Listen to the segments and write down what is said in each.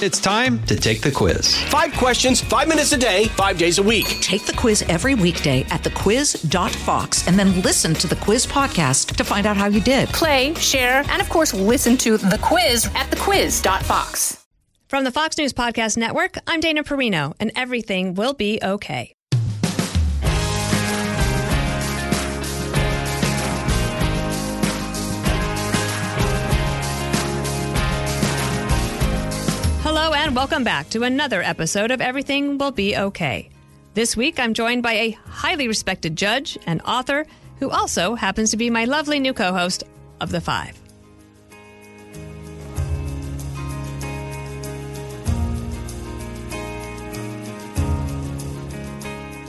It's time to take the quiz. Five questions, five minutes a day, five days a week. Take the quiz every weekday at thequiz.fox and then listen to the quiz podcast to find out how you did. Play, share, and of course, listen to the quiz at thequiz.fox. From the Fox News Podcast Network, I'm Dana Perino, and everything will be okay. Hello, and welcome back to another episode of Everything Will Be Okay. This week, I'm joined by a highly respected judge and author who also happens to be my lovely new co host of The Five.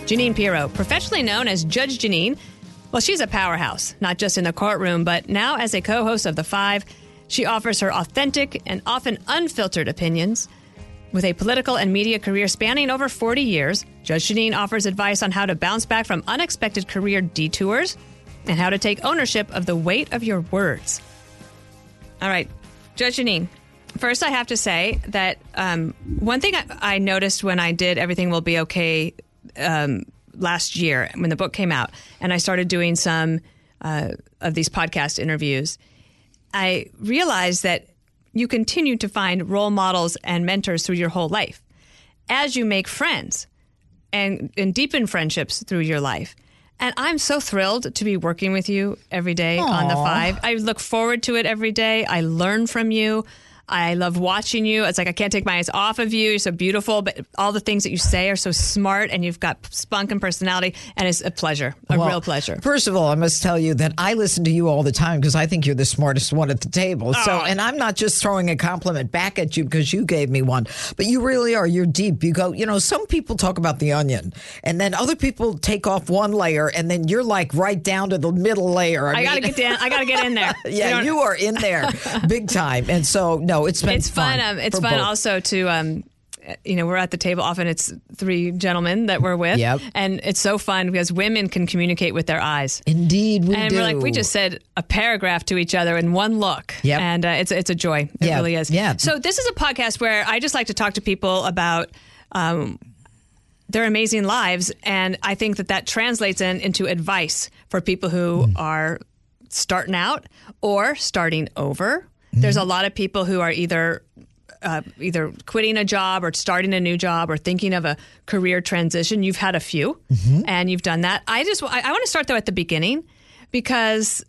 Jeanine Pirro, professionally known as Judge Jeanine. Well, she's a powerhouse, not just in the courtroom, but now as a co host of The Five. She offers her authentic and often unfiltered opinions. With a political and media career spanning over 40 years, Judge Jeanine offers advice on how to bounce back from unexpected career detours and how to take ownership of the weight of your words. All right, Judge Jeanine, first I have to say that um, one thing I, I noticed when I did Everything Will Be Okay um, last year when the book came out, and I started doing some uh, of these podcast interviews, I realized that you continue to find role models and mentors through your whole life as you make friends and, and deepen friendships through your life. And I'm so thrilled to be working with you every day on the five. I look forward to it every day. I learn from you. I love watching you. It's like I can't take my eyes off of you. You're so beautiful, but all the things that you say are so smart and you've got spunk and personality. And it's a pleasure, a Well, real pleasure. First of all, I must tell you that I listen to you all the time because I think you're the smartest one at the table. So, Oh. and I'm not just throwing a compliment back at you because you gave me one, but you really are. You're deep. You go, you know, some people talk about the onion and then other people take off one layer and then you're like right down to the middle layer. I gotta get down. I gotta get in there. Yeah, don't- you are in there big time. And so, no, it's been it's fun. um, it's fun both. also to um, you know we're at the table often it's three gentlemen that we're with Yep. and it's so fun because women can communicate with their eyes Indeed, we and do. we're like we just said a paragraph to each other in one look Yep. and uh, it's it's a joy it Yeah, really is yeah. so this is a podcast where i just like to talk to people about um, their amazing lives and i think that that translates in, into advice for people who Hmm. are starting out or starting over there's Hmm. a lot of people who are either uh, either quitting a job or starting a new job or thinking of a career transition you've had a few Mm-hmm. and you've done that i just i, I want to start though at the beginning because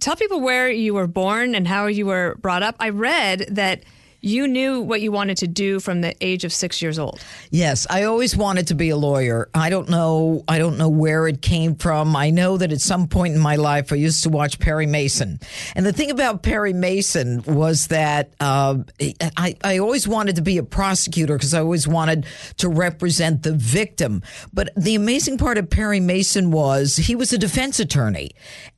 tell people where you were born and how you were brought up i read that you knew what you wanted to do from the age of six years old Yes, I always wanted to be a lawyer. I don't know. I don't know where it came from. I know that at some point in my life, I used to watch Perry Mason, and the thing about Perry Mason was that uh, I, I always wanted to be a prosecutor because I always wanted to represent the victim. But the amazing part of Perry Mason was he was a defense attorney,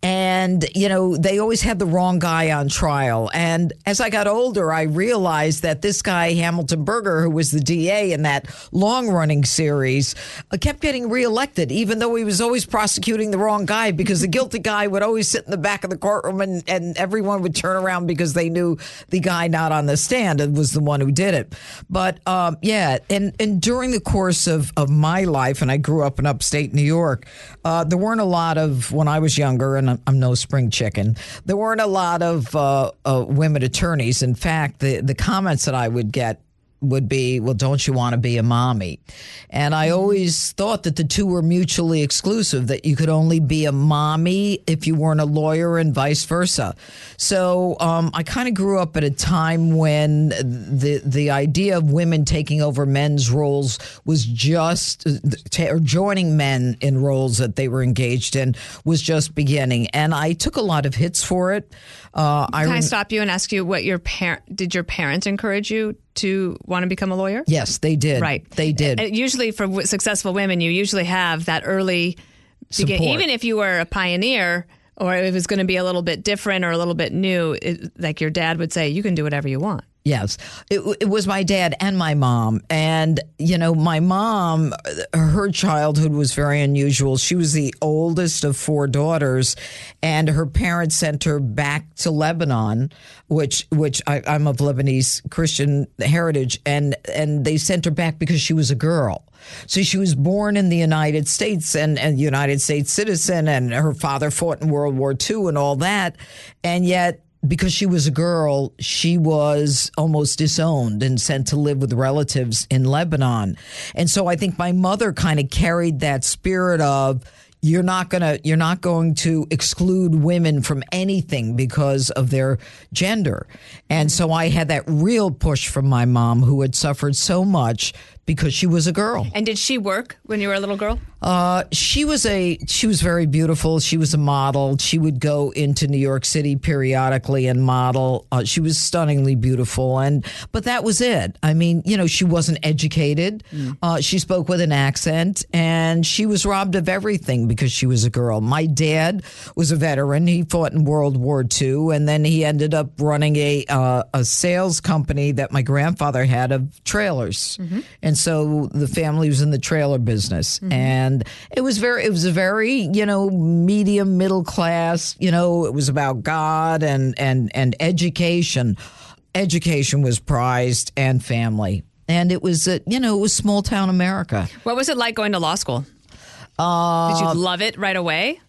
and you know they always had the wrong guy on trial. And as I got older, I realized that this guy Hamilton Berger, who was the DA in that long running series, uh, kept getting reelected, even though he was always prosecuting the wrong guy because the guilty guy would always sit in the back of the courtroom and, and everyone would turn around because they knew the guy not on the stand was the one who did it. But um, yeah, and, and during the course of, of my life, and I grew up in upstate New York, uh, there weren't a lot of, when I was younger, and I'm, I'm no spring chicken, there weren't a lot of uh, uh, women attorneys. In fact, the, the comments that I would get would be, well, don't you want to be a mommy? And I always thought that the two were mutually exclusive, that you could only be a mommy if you weren't a lawyer and vice versa. So um, I kind of grew up at a time when the the idea of women taking over men's roles was just, ta- or joining men in roles that they were engaged in was just beginning. And I took a lot of hits for it. Uh, I Can I rem- stop you and ask you what your parent did your parents encourage you to want to become a lawyer? Yes, they did. Right. They did. Uh, Usually, for w- successful women, you usually have that early, begin- even if you were a pioneer or it was going to be a little bit different or a little bit new, it, like your dad would say, you can do whatever you want. Yes, it, it was my dad and my mom. And, you know, my mom, her childhood was very unusual. She was the oldest of four daughters, and her parents sent her back to Lebanon, which, which I, I'm of Lebanese Christian heritage, and, and they sent her back because she was a girl. So she was born in the United States and a United States citizen, and her father fought in World War II and all that. And yet, because she was a girl, she was almost disowned and sent to live with relatives in Lebanon. And so I think my mother kind of carried that spirit of, you're not going to you're not going to exclude women from anything because of their gender. And so I had that real push from my mom who had suffered so much because she was a girl. And did she work when you were a little girl? Uh, she was a she was very beautiful. She was a model. She would go into New York City periodically and model. Uh, she was stunningly beautiful, and but that was it. I mean, you know, she wasn't educated. Mm. Uh, she spoke with an accent, and she was robbed of everything because she was a girl. My dad was a veteran. He fought in World War II, and then he ended up running a uh, a sales company that my grandfather had of trailers, mm-hmm. and so the family was in the trailer business, mm-hmm. and and it was very it was a very you know medium middle class you know it was about god and and and education. Education was prized and family. And it was a, you know it was small town america. What was it like going to law school? Uh, did you love it right away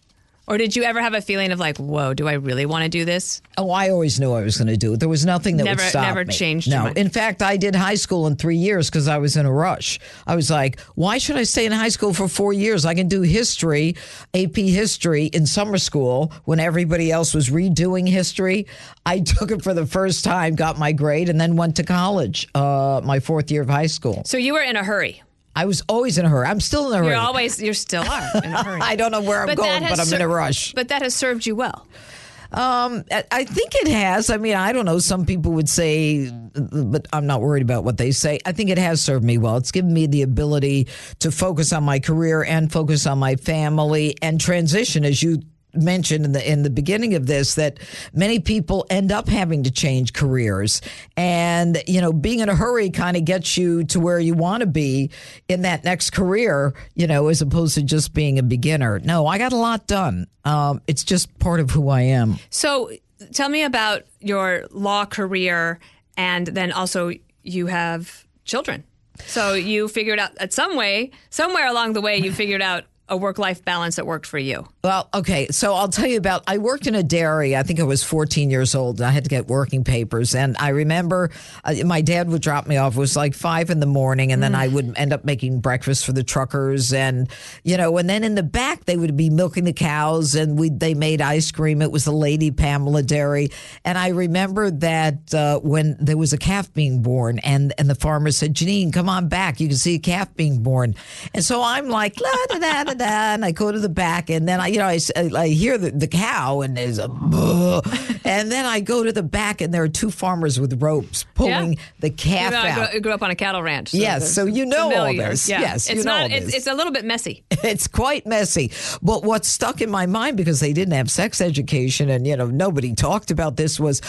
or did you ever have a feeling of like, whoa, do I really want to do this? Oh, I always knew I was going to do it. There was nothing that never, would stop never me. changed. No, in fact, I did high school in three years because I was in a rush. I was like, why should I stay in high school for four years? I can do history, AP history in summer school when everybody else was redoing history. I took it for the first time, got my grade, and then went to college. Uh, my fourth year of high school. So you were in a hurry. I was always in a hurry. I'm still in a hurry. You're always, you're still are in a hurry. I don't know where I'm but going, but I'm ser- in a rush. But that has served you well. Um, I think it has. I mean, I don't know. Some people would say, but I'm not worried about what they say. I think it has served me well. It's given me the ability to focus on my career and focus on my family and transition, as you mentioned in the in the beginning of this that many people end up having to change careers. And you know being in a hurry kind of gets you to where you want to be in that next career you know as opposed to just being a beginner. No i got a lot done. Um, it's just part of who i am. So tell me about your law career and then also you have children. So you figured out at some way somewhere along the way you figured out a work life balance that worked for you? Well, okay. So I'll tell you about I worked in a dairy. I think I was 14 years old. And I had to get working papers. And I remember uh, my dad would drop me off. It was like five in the morning. And then mm. I would end up making breakfast for the truckers. And, you know, and then in the back, they would be milking the cows and we they made ice cream. It was the Lady Pamela Dairy. And I remember that uh, when there was a calf being born and, and the farmer said, Jeanine, come on back. You can see a calf being born. And so I'm like, la da da da da. And I go to the back, and then I, you know, I, I hear the, the cow, and there's a, and then I go to the back, and there are two farmers with ropes pulling yeah. the calf you know, out. I grew, grew, up on a cattle ranch. So yes, so you know familiar. all this. Yeah. Yes, it's not. It's, it's, a little bit messy. It's quite messy. But what stuck in my mind because they didn't have sex education, and you know nobody talked about this was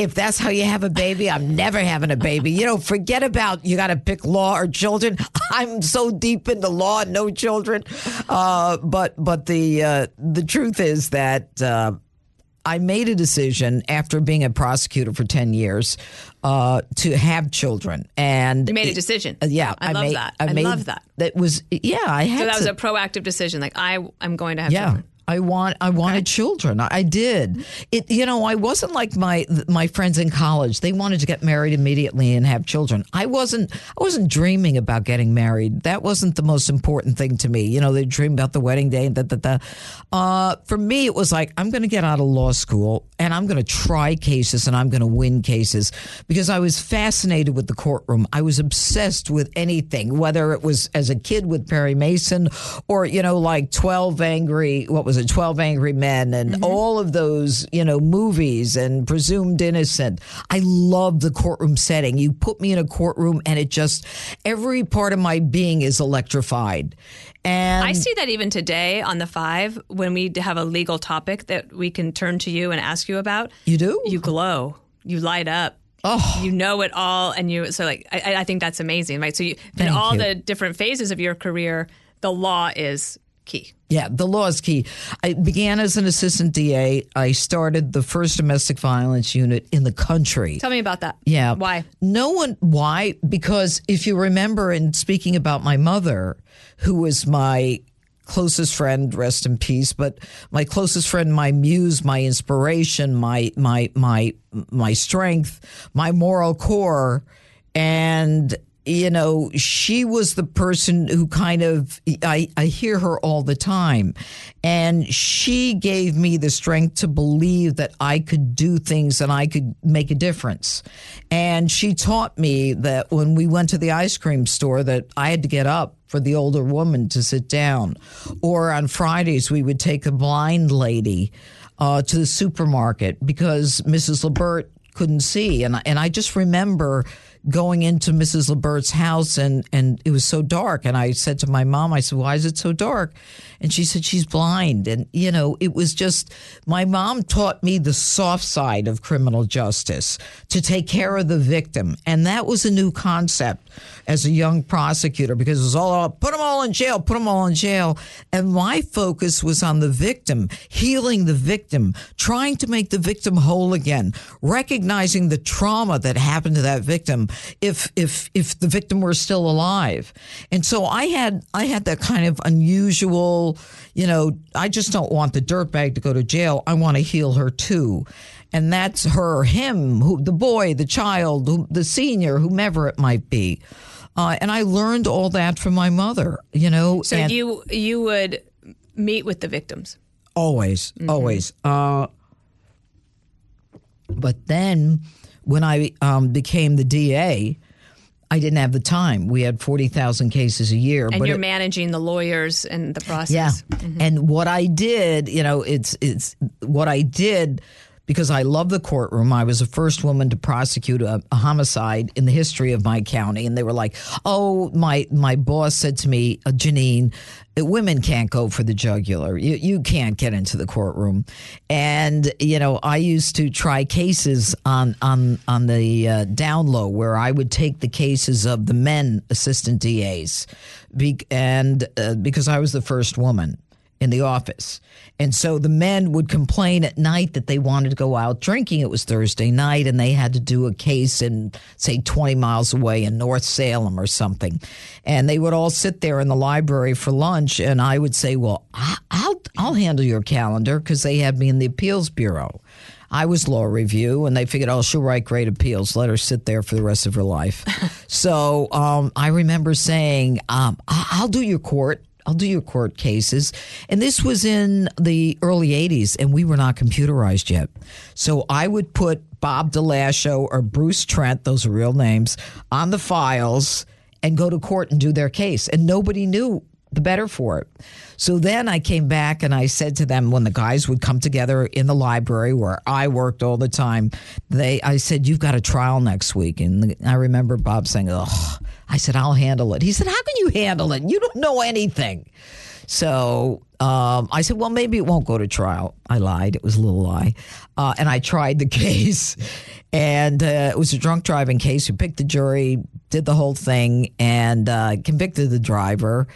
if that's how you have a baby, I'm never having a baby. You know, forget about you got to pick law or children. I'm so deep into law, no children. Uh, but but the uh, the truth is that. Uh, I made a decision after being a prosecutor for 10 years uh, to have children. And you made a decision. Uh, yeah. I, I love made, that. I, I made, love that. That was, yeah, I had So that to, was a proactive decision. Like, I, I'm going to have yeah. children. I want I wanted children. I did. It you know, I wasn't like my my friends in college. They wanted to get married immediately and have children. I wasn't I wasn't dreaming about getting married. That wasn't the most important thing to me. You know, they dream about the wedding day and da da da. Uh, for me it was like I'm going to get out of law school and I'm going to try cases and I'm going to win cases because I was fascinated with the courtroom. I was obsessed with anything, whether it was as a kid with Perry Mason or you know like 12 angry what was it 12 Angry Men and mm-hmm. all of those, you know, movies and Presumed Innocent. I love the courtroom setting. You put me in a courtroom and it just, every part of my being is electrified. And I see that even today on the five, when we have a legal topic that we can turn to you and ask you about. You do? You glow. You light up Oh. you know it all, and you so like I, I think that's amazing, right? So you, in all you. the different phases of your career, the law is key. Yeah, the law is key. I began as an assistant DA. I started the first domestic violence unit in the country. Tell me about that. Yeah. Why? No one, why? Because if you remember, in speaking about my mother, who was my closest friend, rest in peace, but my closest friend, my muse, my inspiration, my, my, my, my strength, my moral core. And, you know, she was the person who kind of, I, I hear her all the time. And she gave me the strength to believe that I could do things and I could make a difference. And she taught me that when we went to the ice cream store that I had to get up for the older woman to sit down. Or on Fridays, we would take a blind lady uh, to the supermarket because Mrs. Lebert couldn't see. And, and I just remember going into Mrs. Lebert's house and, and it was so dark. And I said to my mom, I said, why is it so dark? And she said, she's blind. And, you know, it was just, my mom taught me the soft side of criminal justice to take care of the victim. And that was a new concept as a young prosecutor because it was all put them all in jail, put them all in jail. And my focus was on the victim, healing the victim, trying to make the victim whole again, recognizing the trauma that happened to that victim if if if the victim were still alive. And so I had I had that kind of unusual, you know, I just don't want the dirtbag to go to jail. I want to heal her too. And that's her, him, who, the boy, the child, who, the senior, whomever it might be. Uh, and I learned all that from my mother, you know. So and you you would meet with the victims. always, always. Uh, but then when I um, became the DA, I didn't have the time. We had 40,000 cases a year. And you're it- managing the lawyers and the process. Yeah. And what I did, you know, it's it's what I did because I love the courtroom. I was the first woman to prosecute a, a homicide in the history of my county, and they were like, "Oh, my my boss said to me, uh, Jeanine, women can't go for the jugular. You you can't get into the courtroom." And you know, I used to try cases on on on the uh, down low where I would take the cases of the men assistant DAs, be, and uh, because I was the first woman in the office. And so the men would complain at night that they wanted to go out drinking. It was Thursday night and they had to do a case in, say, 20 miles away in North Salem or something. And they would all sit there in the library for lunch. And I would say, Well, I'll, I'll handle your calendar because they had me in the appeals bureau. I was law review, and they figured, oh, she'll write great appeals. Let her sit there for the rest of her life. so um, I remember saying, um, I'll do your court. I'll do your court cases. And this was in the early 80s, and we were not computerized yet. So I would put Bob DeLasho or Bruce Trent, those are real names, on the files and go to court and do their case. And nobody knew the better for it. So then I came back and I said to them when the guys would come together in the library where I worked all the time, they I said you've got a trial next week and I remember Bob saying, "Oh, I said I'll handle it." He said, "How can you handle it? You don't know anything." So um, I said, well, maybe it won't go to trial. I lied. It was a little lie. Uh, and I tried the case. And uh, it was a drunk driving case. We picked the jury, did the whole thing, and uh, convicted the driver.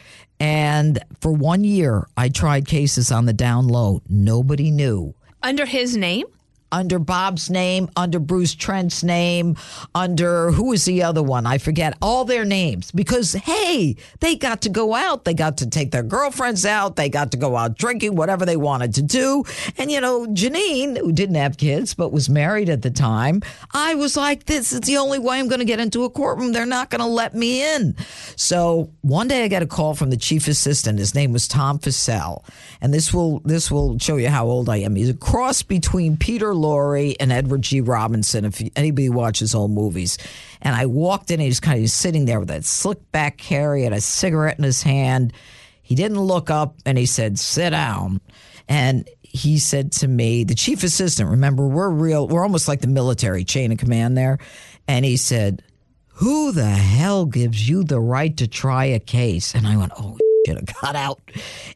And for one year, I tried cases on the down low. Nobody knew Under his name? Under Bob's name, under Bruce Trent's name, under who was the other one? I forget all their names because, hey, they got to go out. They got to take their girlfriends out. They got to go out drinking, whatever they wanted to do. And, you know, Jeanine, who didn't have kids but was married at the time, I was like, this is the only way I'm going to get into a courtroom. They're not going to let me in. So one day I got a call from the chief assistant. His name was Tom Fussell. And this will, this will show you how old I am. He's a cross between Peter Lorre and Edward G. Robinson, if anybody watches old movies. And I walked in, and he was kind of sitting there with that slick back hair. He had a cigarette in his hand. He didn't look up and he said, Sit down. And he said to me, the chief assistant, remember, we're real, we're almost like the military chain of command there. And he said, Who the hell gives you the right to try a case? And I went, Oh, you know, got out.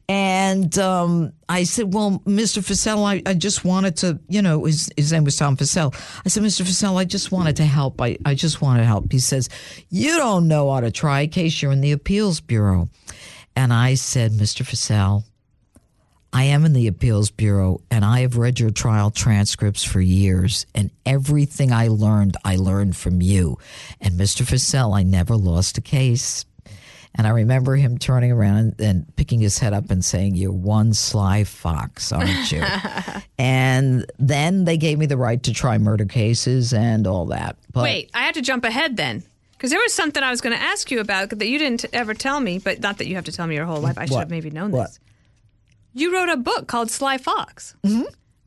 And um, I said, Well, Mr. Fussell, I, I just wanted to, you know, his, his name was Tom Fussell. I said, Mr. Fussell, I just wanted to help. I, I just wanted to help. He says, You don't know how to try a case. You're in the appeals bureau. And I said, Mr. Fussell, I am in the appeals bureau and I have read your trial transcripts for years and everything I learned, I learned from you. And Mr. Fussell, I never lost a case. And I remember him turning around and, and picking his head up and saying, You're one sly fox, aren't you? and then they gave me the right to try murder cases and all that. But Wait, I had to jump ahead then. Because there was something I was going to ask you about that you didn't ever tell me, but not that you have to tell me your whole life. I should What? have maybe known What? this. You wrote a book called Sly Fox. Mm-hmm.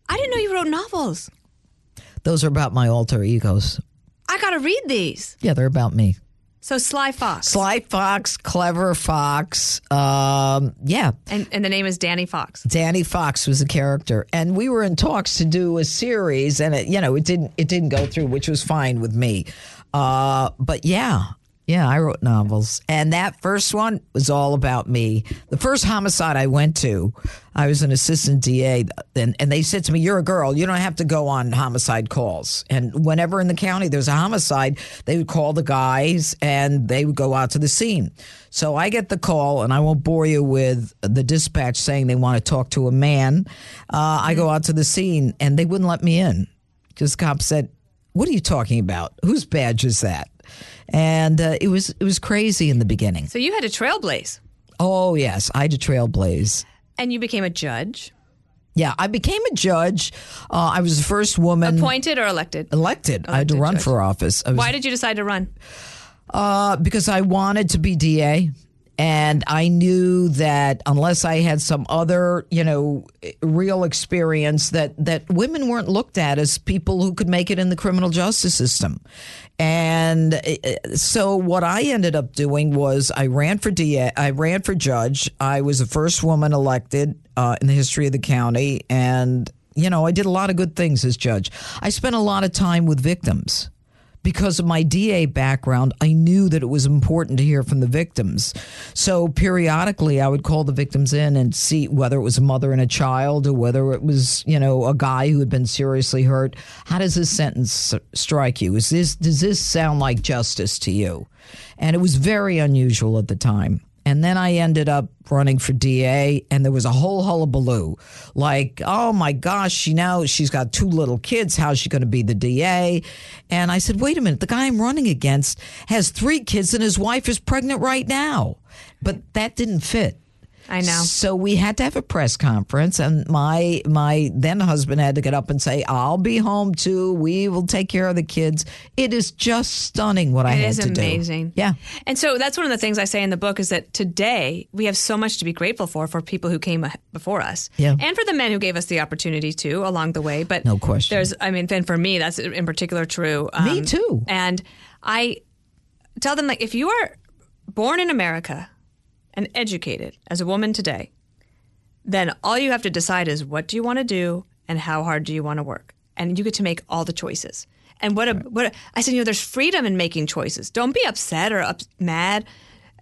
I didn't know you wrote novels. those are about my alter egos. I got to read these. Yeah, they're about me. So Sly Fox. Sly Fox, Clever Fox. Um, yeah. and, and the name is Dani Fox. Dani Fox was a character, and we were in talks to do a series, and it, you know, it didn't, it didn't go through, which was fine with me. Uh, but yeah, yeah, I wrote novels, and that first one was all about me. The first homicide I went to, I was an assistant DA, and, and they said to me, "You're a girl, you don't have to go on homicide calls." And whenever in the county there's a homicide, they would call the guys, and they would go out to the scene. So I get the call, and I won't bore you with the dispatch saying they want to talk to a man. Uh, I go out to the scene, and they wouldn't let me in because cops said, "What are you talking about? Whose badge is that?" And uh, it was it was crazy in the beginning. So you had to trailblaze, Oh yes, I had to trailblaze. and you became a judge, Yeah, I became a judge. Uh, I was the first woman appointed or elected. elected. I had to run judge. for office. Was, Why did you decide to run? Uh, because I wanted to be DA. And I knew that unless I had some other, you know, real experience, that that women weren't looked at as people who could make it in the criminal justice system. And uh, so what I ended up doing was I ran for DA, I ran for judge. I was the first woman elected uh, in the history of the county, and you know, I did a lot of good things as judge. I spent a lot of time with victims because of my DA background, I knew that it was important to hear from the victims. So periodically, I would call the victims in and see whether it was a mother and a child or whether it was, you know, a guy who had been seriously hurt. How does this sentence strike you? Is this does this sound like justice to you? And it was very unusual at the time. And then I ended up running for DA, and there was a whole hullabaloo. Like, oh my gosh, she now she's got two little kids. How's she going to be the DA? And I said, wait a minute, the guy I'm running against has three kids, and his wife is pregnant right now. But that didn't fit. I know. So we had to have a press conference, and my my then husband had to get up and say, "I'll be home too. We will take care of the kids." It is just stunning what I It had to do. It is amazing. Yeah. And so that's one of the things I say in the book is that today we have so much to be grateful for for people who came before us. Yeah. And for the men who gave us the opportunity to along the way. But No question. There's I mean, then for me that's in particular true. Me Um, too. And I tell them like if you are born in America and educated as a woman today, then all you have to decide is what do you want to do and how hard do you want to work, and you get to make all the choices. And what a what a, I said, you know, there's freedom in making choices. Don't be upset or up, mad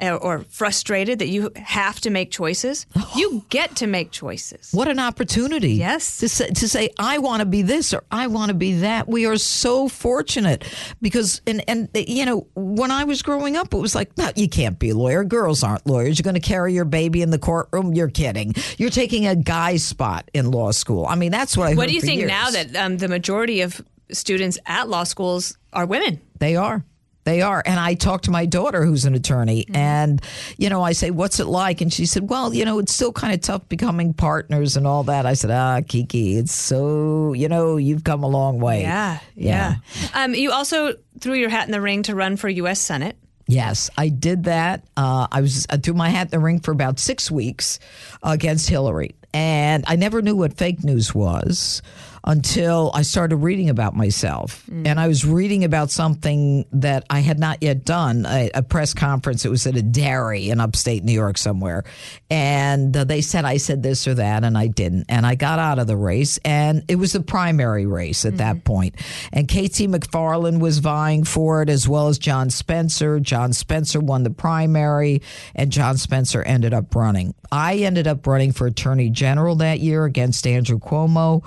or, frustrated that you have to make choices. You get to make choices. What an opportunity. Yes. To say, to say I want to be this or I want to be that. We are so fortunate because, and, and, you know, when I was growing up, it was like, no, you can't be a lawyer. Girls aren't lawyers. You're going to carry your baby in the courtroom. You're kidding. You're taking a guy's spot in law school. I mean, that's what I What do you think years. now that um, the majority of students at law schools are women? They are. They are. And I talked to my daughter, who's an attorney, Mm-hmm. and, you know, I say, what's it like? And she said, well, you know, it's still kind of tough becoming partners and all that. I said, ah, Kiki, it's so, you know, you've come a long way. Yeah, yeah. Um, you also threw your hat in the ring to run for U.S. Senate. Yes, I did that. Uh, I was I threw my hat in the ring for about six weeks against Hillary, and I never knew what fake news was until I started reading about myself. Mm. And I was reading about something that I had not yet done a, a press conference. It was at a dairy in upstate New York somewhere. And they said I said this or that, and I didn't. And I got out of the race, and it was the primary race at that mm-hmm. point. And KT McFarland was vying for it, as well as John Spencer. John Spencer won the primary, and John Spencer ended up running. I ended up running for Attorney General that year against Andrew Cuomo,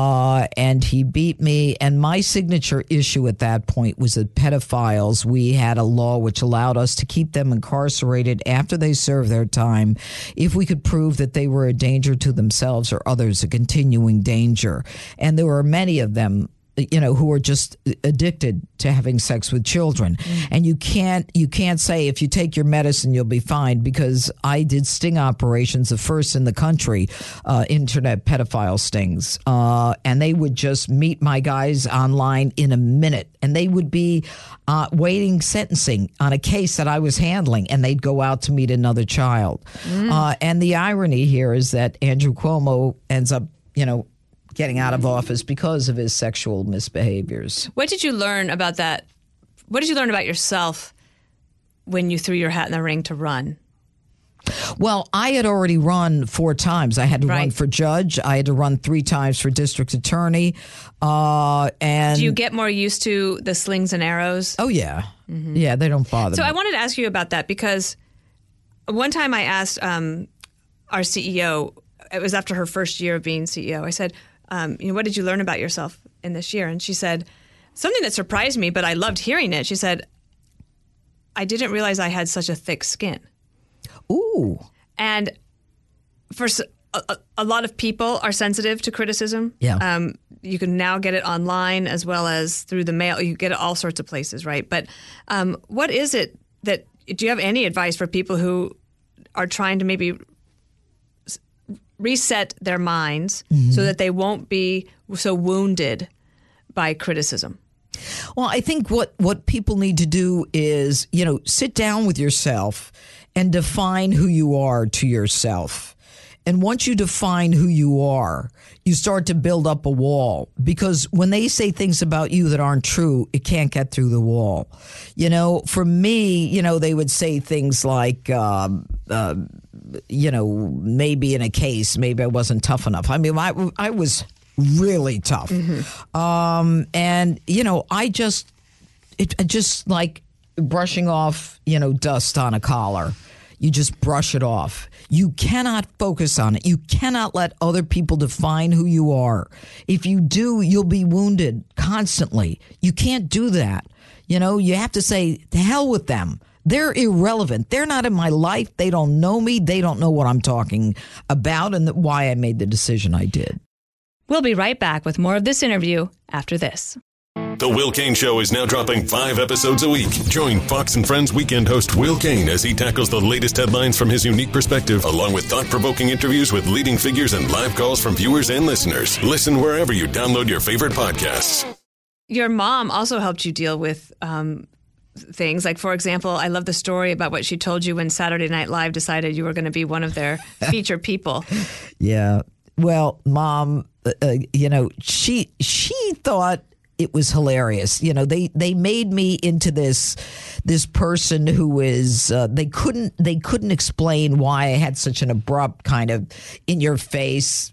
uh, and he beat me. And my signature issue at that point was that pedophiles, we had a law which allowed us to keep them incarcerated after they served their time if we could prove that they were a danger to themselves or others, a continuing danger. And there were many of them you know who are just addicted to having sex with children. And you can't you can't say if you take your medicine you'll be fine because i did sting operations the first in the country uh, internet pedophile stings. Uh, and they would just meet my guys online in a minute. And they would be uh, waiting sentencing on a case that i was handling and they'd go out to meet another child. Uh, and the irony here is that andrew cuomo ends up you know getting out of office because of his sexual misbehaviors. What did you learn about that? What did you learn about yourself when you threw your hat in the ring to run? Well, I had already run four times. I had to run for judge. I had to run three times for district attorney. Uh, and Do you get more used to the slings and arrows? oh yeah, yeah, they don't bother. So me. I wanted to ask you about that because one time I asked um, our CEO, it was after her first year of being CEO, I said, um, you know, what did you learn about yourself in this year? And she said, something that surprised me, but I loved hearing it. She said, I didn't realize I had such a thick skin. Ooh, And for a lot of people are sensitive to criticism. Yeah. Um, you can now get it online as well as through the mail. You get it all sorts of places, right? But um, what is it that do you have any advice for people who are trying to maybe reset their minds so that they won't be so wounded by criticism? Well, I think what what people need to do is, you know, sit down with yourself and define who you are to yourself. And once you define who you are, you start to build up a wall because when they say things about you that aren't true, it can't get through the wall. You know, for me, you know, they would say things like, um, uh, you know, maybe in a case, maybe I wasn't tough enough. I mean, I, I was really tough. Um, and, you know, I just, it it just like brushing off, you know, dust on a collar. You just brush it off. You cannot focus on it. You cannot let other people define who you are. If you do, you'll be wounded constantly. You can't do that. You know, you have to say, to hell with them. They're irrelevant. They're not in my life. They don't know me. They don't know what I'm talking about and why I made the decision I did. We'll be right back with more of this interview after this. The Will Cain Show is now dropping five episodes a week. Join Fox and Friends weekend host Will Cain as he tackles the latest headlines from his unique perspective, along with thought provoking interviews with leading figures and live calls from viewers and listeners. Listen wherever you download your favorite podcasts. Your mom also helped you deal with um, things. Like, for example, I love the story about what she told you when Saturday Night Live decided you were going to be one of their feature people. Yeah. Well, mom, uh, uh, you know, she she thought it was hilarious. You know, they they made me into this this person who is uh, they couldn't they couldn't explain why I had such an abrupt kind of in your face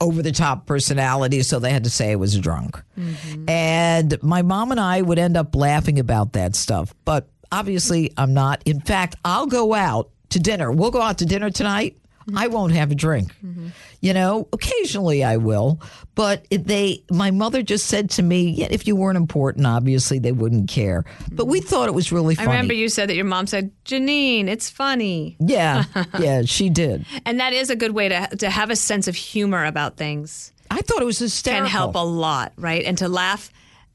over the top personality, so they had to say I was drunk. Mm-hmm. And my mom and I would end up laughing about that stuff. But obviously, I'm not. In fact, I'll go out to dinner. We'll go out to dinner tonight. I won't have a drink. You know, occasionally I will, but they, my mother just said to me, yeah, if you weren't important, obviously they wouldn't care. But we thought it was really funny. I remember you said that your mom said, Jeanine, it's funny. Yeah, yeah, she did. And that is a good way to, to have a sense of humor about things. I thought it was hysterical. Can help a lot, right? And to laugh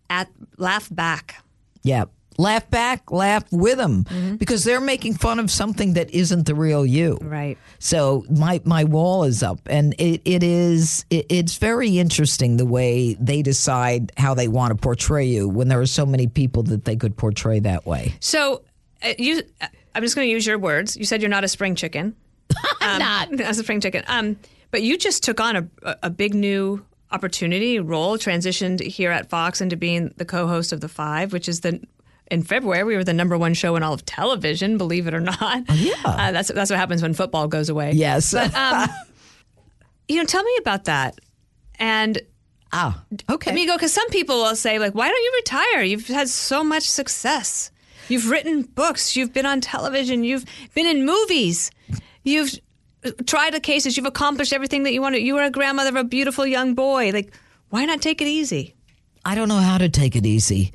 at, laugh back. Yeah. Laugh back, laugh with them Mm-hmm. because they're making fun of something that isn't the real you. Right. So my my wall is up, and it, it is it, it's very interesting the way they decide how they want to portray you when there are so many people that they could portray that way. So, uh, you, uh, I'm just going to use your words. You said you're not a spring chicken. I'm not. As a spring chicken. Um, but you just took on a, a big new opportunity role, transitioned here at Fox into being the co-host of the Five, which is the in February we were the number one show in all of television. Believe it or not, yeah, uh, that's that's what happens when football goes away. Yes, but um, you know, tell me about that. And ah, okay, Amigo, because some people will say like, "Why don't you retire? You've had so much success. You've written books. You've been on television. You've been in movies. You've." tried the cases. You've accomplished everything that you wanted. You were a grandmother of a beautiful young boy. Like, why not take it easy? I don't know how to take it easy.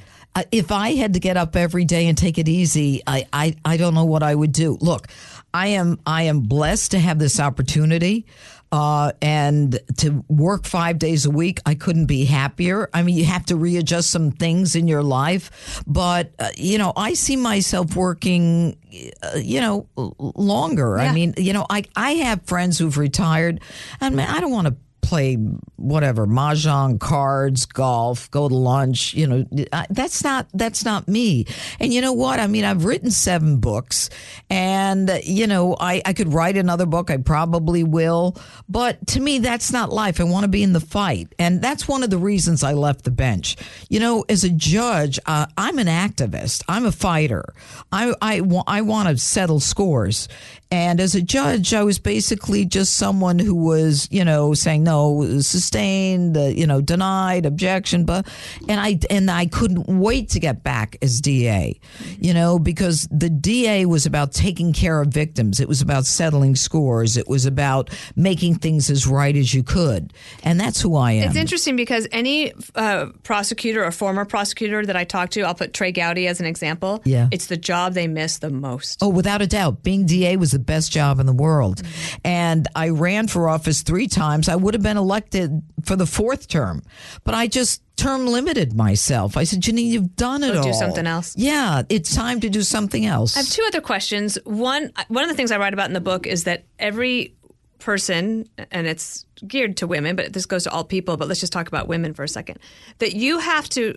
If I had to get up every day and take it easy, I, I, I don't know what I would do. Look, I am I am blessed to have this opportunity. Uh, and to work five days a week, I couldn't be happier. I mean, you have to readjust some things in your life, but uh, you know, I see myself working, uh, you know, longer. Yeah. I mean, you know, I I have friends who've retired, and man, I don't want to play whatever mahjong, cards, golf, go to lunch. You know, that's not that's not me. And you know what? I mean, I've written seven books, and you know, I I could write another book. I probably will. But to me, that's not life. I want to be in the fight, and that's one of the reasons I left the bench. You know, as a judge, uh, I'm an activist. I'm a fighter. I I, I want to settle scores, and as a judge, I was basically just someone who was, you know, saying no, sustained, uh, you know, denied, objection, but and I and I couldn't wait to get back as DA, you know, because the DA was about taking care of victims. It was about settling scores. It was about making things as right as you could, and that's who I am. It's interesting because any uh, prosecutor or former prosecutor that I talk to, I'll put Trey Gowdy as an example. Yeah, it's the job they miss the most. Oh, without a doubt, being DA was the best job in the world. Mm-hmm. And I ran for office three times. I would have been elected for the fourth term, but I just term limited myself. I said, Jeanine, you've done it Go all. Do something else. Yeah, it's time to do something else. I have two other questions. One, one of the things I write about in the book is that every person, and it's geared to women, but this goes to all people. But let's just talk about women for a second. That you have to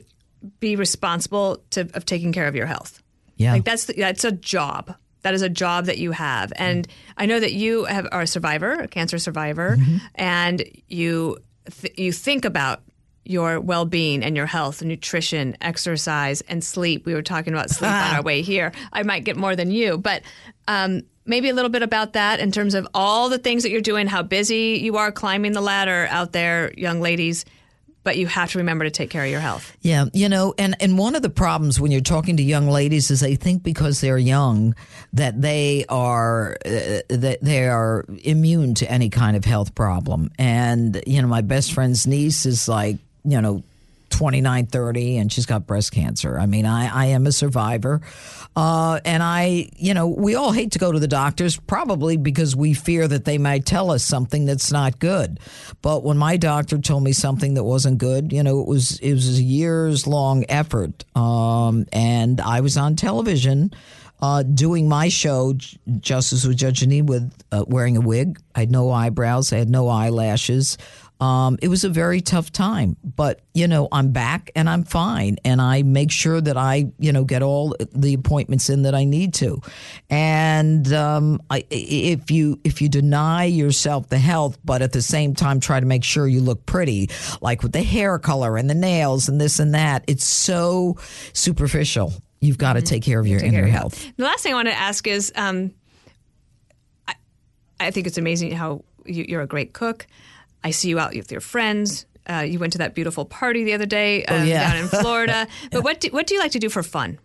be responsible to of taking care of your health. Yeah, like that's that's a job. That is a job that you have. And I know that you have, are a survivor, a cancer survivor, mm-hmm. and you th- you think about your well-being and your health, nutrition, exercise, and sleep. We were talking about sleep on our way here. I might get more than you, but um, maybe a little bit about that in terms of all the things that you're doing, how busy you are climbing the ladder out there, young ladies but you have to remember to take care of your health. Yeah, you know, and and one of the problems when you're talking to young ladies is they think because they're young that they are uh, that they are immune to any kind of health problem. And you know, my best friend's niece is like, you know, 29, 30, and she's got breast cancer. I mean, I, I am a survivor. Uh, and I, you know, we all hate to go to the doctors, probably because we fear that they might tell us something that's not good. But when my doctor told me something that wasn't good, you know, it was it was a years long effort, um, and I was on television. Uh, doing my show, Justice with Judge Jeanine, with uh, wearing a wig. I had no eyebrows. I had no eyelashes. Um, it was a very tough time, but you know, I'm back and I'm fine, and I make sure that I, you know, get all the appointments in that I need to. And um, I, if you if you deny yourself the health, but at the same time try to make sure you look pretty, like with the hair color and the nails and this and that, it's so superficial. You've got to mm-hmm. take care of your inner health. The last thing I want to ask is, um, I, I think it's amazing how you, you're a great cook. I see you out with your friends. Uh, you went to that beautiful party the other day um, oh, yeah. down in Florida. but yeah. what do, what do you like to do for fun?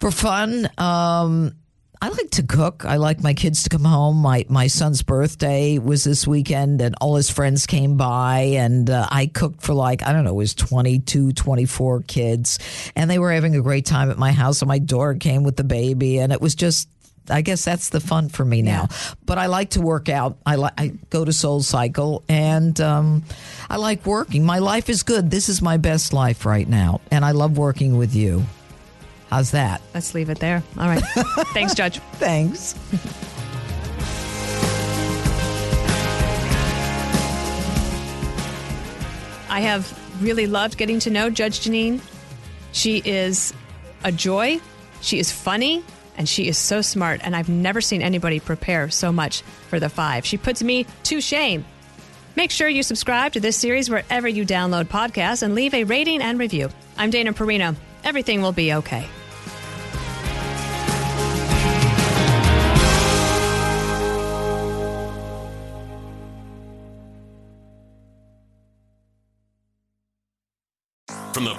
For fun, um, I like to cook. I like my kids to come home. My my son's birthday was this weekend, and all his friends came by, and uh, I cooked for like I don't know, it was 22, 24 kids, and they were having a great time at my house. And my daughter came with the baby, and it was just I guess that's the fun for me now. Yeah. But I like to work out. I like I go to Soul Cycle, and um, I like working. My life is good. This is my best life right now, and I love working with you. How's that? Let's leave it there. All right. Thanks, Judge. Thanks. I have really loved getting to know Judge Jeanine. She is a joy. She is funny and she is so smart, and I've never seen anybody prepare so much for the five. She puts me to shame. Make sure you subscribe to this series wherever you download podcasts and leave a rating and review. I'm Dana Perino. Everything will be okay.